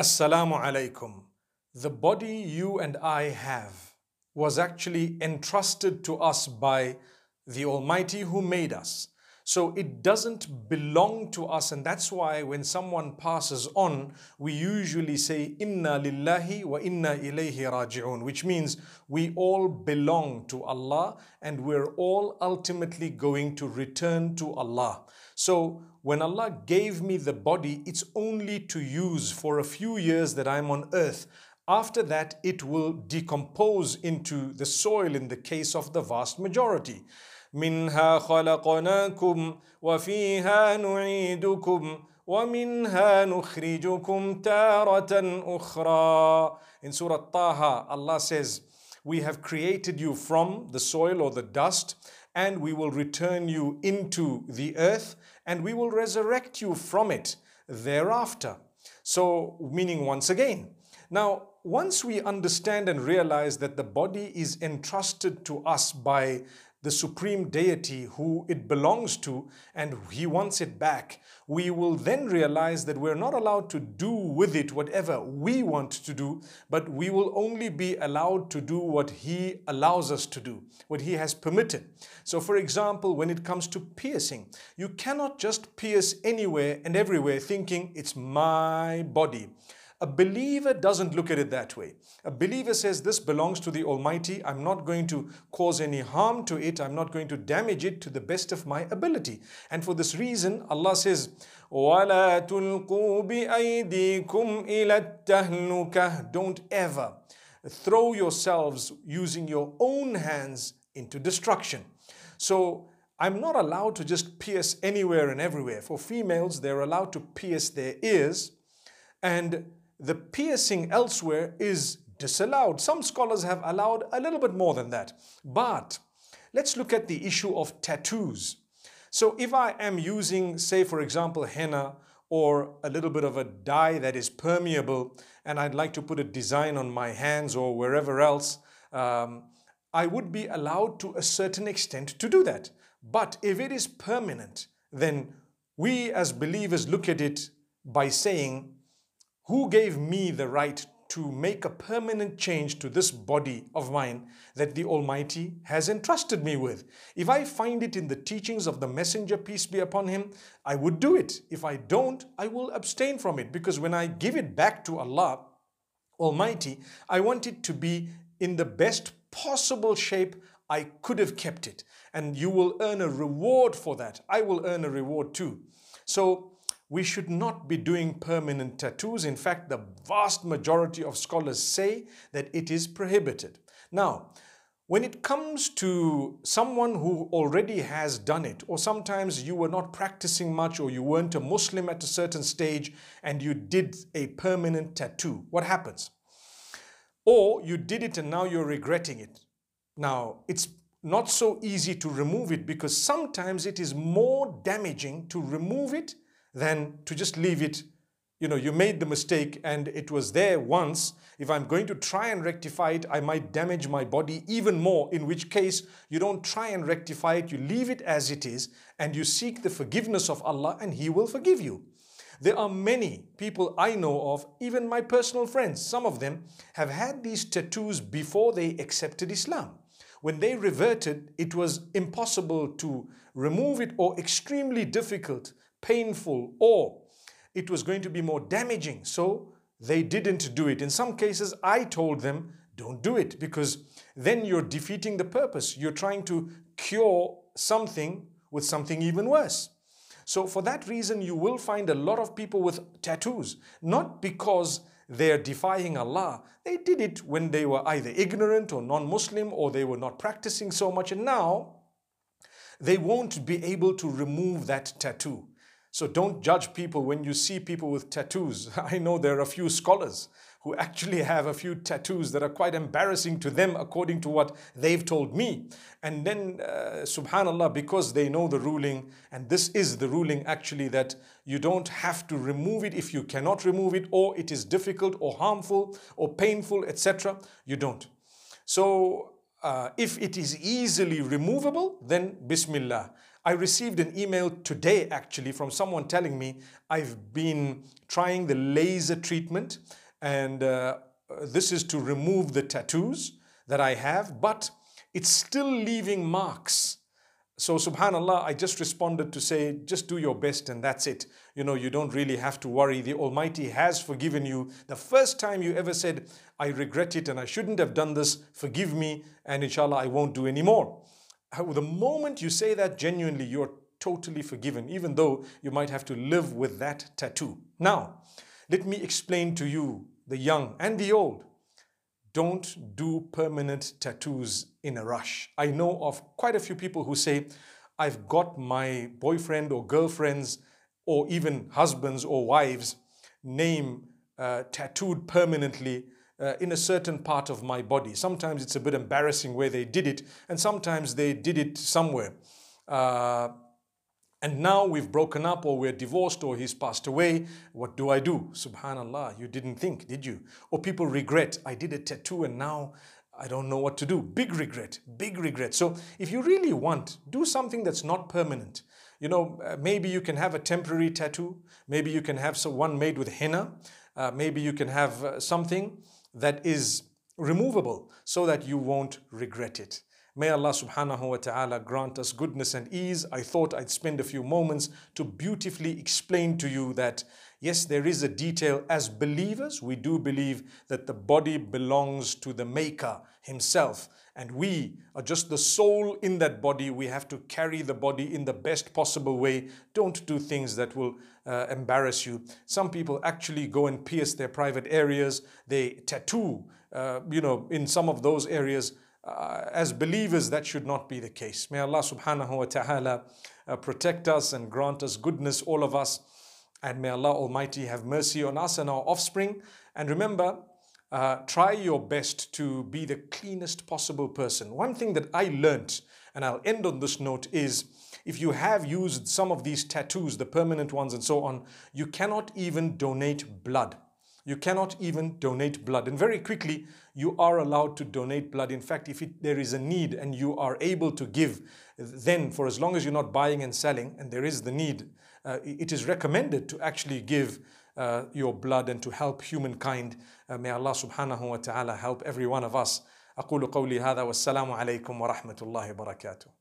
Assalamu alaikum. The body you and I have was actually entrusted to us by the Almighty who made us. So it doesn't belong to us, and that's why when someone passes on, we usually say, Inna lillahi wa inna ilayhi raji'un, which means we all belong to Allah and we're all ultimately going to return to Allah. So when Allah gave me the body, it's only to use for a few years that I'm on earth. After that, it will decompose into the soil in the case of the vast majority. منها خلقناكم وفيها نعيدكم ومنها نخرجكم تارة أخرى In Surah Taha, Allah says, We have created you from the soil or the dust and we will return you into the earth and we will resurrect you from it thereafter. So, meaning once again. Now, once we understand and realize that the body is entrusted to us by the supreme deity who it belongs to and he wants it back, we will then realize that we're not allowed to do with it whatever we want to do, but we will only be allowed to do what he allows us to do, what he has permitted. So, for example, when it comes to piercing, you cannot just pierce anywhere and everywhere thinking it's my body. A believer doesn't look at it that way. A believer says, This belongs to the Almighty. I'm not going to cause any harm to it. I'm not going to damage it to the best of my ability. And for this reason, Allah says, Don't ever throw yourselves using your own hands into destruction. So I'm not allowed to just pierce anywhere and everywhere. For females, they're allowed to pierce their ears and the piercing elsewhere is disallowed. Some scholars have allowed a little bit more than that. But let's look at the issue of tattoos. So if I am using, say, for example, henna or a little bit of a dye that is permeable, and I'd like to put a design on my hands or wherever else, um, I would be allowed to a certain extent to do that. But if it is permanent, then we as believers look at it by saying, who gave me the right to make a permanent change to this body of mine that the Almighty has entrusted me with. If I find it in the teachings of the Messenger, peace be upon him, I would do it. If I don't, I will abstain from it because when I give it back to Allah Almighty, I want it to be in the best possible shape I could have kept it. And you will earn a reward for that. I will earn a reward too. So we should not be doing permanent tattoos. In fact, the vast majority of scholars say that it is prohibited. Now, when it comes to someone who already has done it, or sometimes you were not practicing much, or you weren't a Muslim at a certain stage and you did a permanent tattoo, what happens? Or you did it and now you're regretting it. Now, it's not so easy to remove it because sometimes it is more damaging to remove it than to just leave it. You know, you made the mistake and it was there once. If I'm going to try and rectify it, I might damage my body even more, in which case you don't try and rectify it, you leave it as it is and you seek the forgiveness of Allah and He will forgive you. There are many people I know of, even my personal friends, some of them have had these tattoos before they accepted Islam. When they reverted, it was impossible to remove it or extremely difficult painful, or it was going to be more damaging. So they didn't do it. In some cases, I told them, don't do it because then you're defeating the purpose. You're trying to cure something with something even worse. So, for that reason, you will find a lot of people with tattoos, not because they're defying Allah. They did it when they were either ignorant or non Muslim or they were not practicing so much, and now they won't be able to remove that tattoo. So don't judge people when you see people with tattoos. I know there are a few scholars who actually have a few tattoos that are quite embarrassing to them according to what they've told me. And then, uh, subhanAllah, because they know the ruling, and this is the ruling actually that you don't have to remove it if you cannot remove it, or it is difficult or harmful or painful, etc., you don't. So, uh, if it is easily removable, then Bismillah. I received an email today actually from someone telling me I've been trying the laser treatment and uh, this is to remove the tattoos that I have, but it's still leaving marks. So, subhanAllah, I just responded to say, just do your best and that's it. You know, you don't really have to worry. The Almighty has forgiven you. The first time you ever said, I regret it and I shouldn't have done this, forgive me, and inshallah, I won't do anymore the moment you say that genuinely, you're totally forgiven, even though you might have to live with that tattoo. Now, let me explain to you, the young and the old, don't do permanent tattoos in a rush. I know of quite a few people who say, I've got my boyfriend or girlfriend's or even husbands or wives' name uh, tattooed permanently uh, in a certain part of my body. Sometimes it's a bit embarrassing where they did it, and sometimes they did it somewhere. Uh, and now we've broken up, or we're divorced, or he's passed away. What do I do? Subhanallah, you didn't think, did you? Or people regret, I did a tattoo and now I don't know what to do. Big regret, big regret. So if you really want, do something that's not permanent. You know, uh, maybe you can have a temporary tattoo. Maybe you can have one made with henna. Uh, maybe you can have uh, something that is removable so that you won't regret it. May Allah subhanahu wa ta'ala grant us goodness and ease. I thought I'd spend a few moments to beautifully explain to you that yes, there is a detail. As believers, we do believe that the body belongs to the Maker Himself, and we are just the soul in that body. We have to carry the body in the best possible way. Don't do things that will uh, embarrass you. Some people actually go and pierce their private areas, they tattoo, uh, you know, in some of those areas. Uh, as believers, that should not be the case. May Allah subhanahu wa ta'ala uh, protect us and grant us goodness, all of us. And may Allah Almighty have mercy on us and our offspring. And remember, uh, try your best to be the cleanest possible person. One thing that I learned, and I'll end on this note, is if you have used some of these tattoos, the permanent ones and so on, you cannot even donate blood. You cannot even donate blood. And very quickly, you are allowed to donate blood. In fact, if it, there is a need and you are able to give, then for as long as you're not buying and selling, and there is the need, uh, it is recommended to actually give uh, your blood and to help humankind. Uh, may Allah subhanahu wa ta'ala help every one of us. أقول قولي هذا والسلام عليكم ورحمة الله وبركاته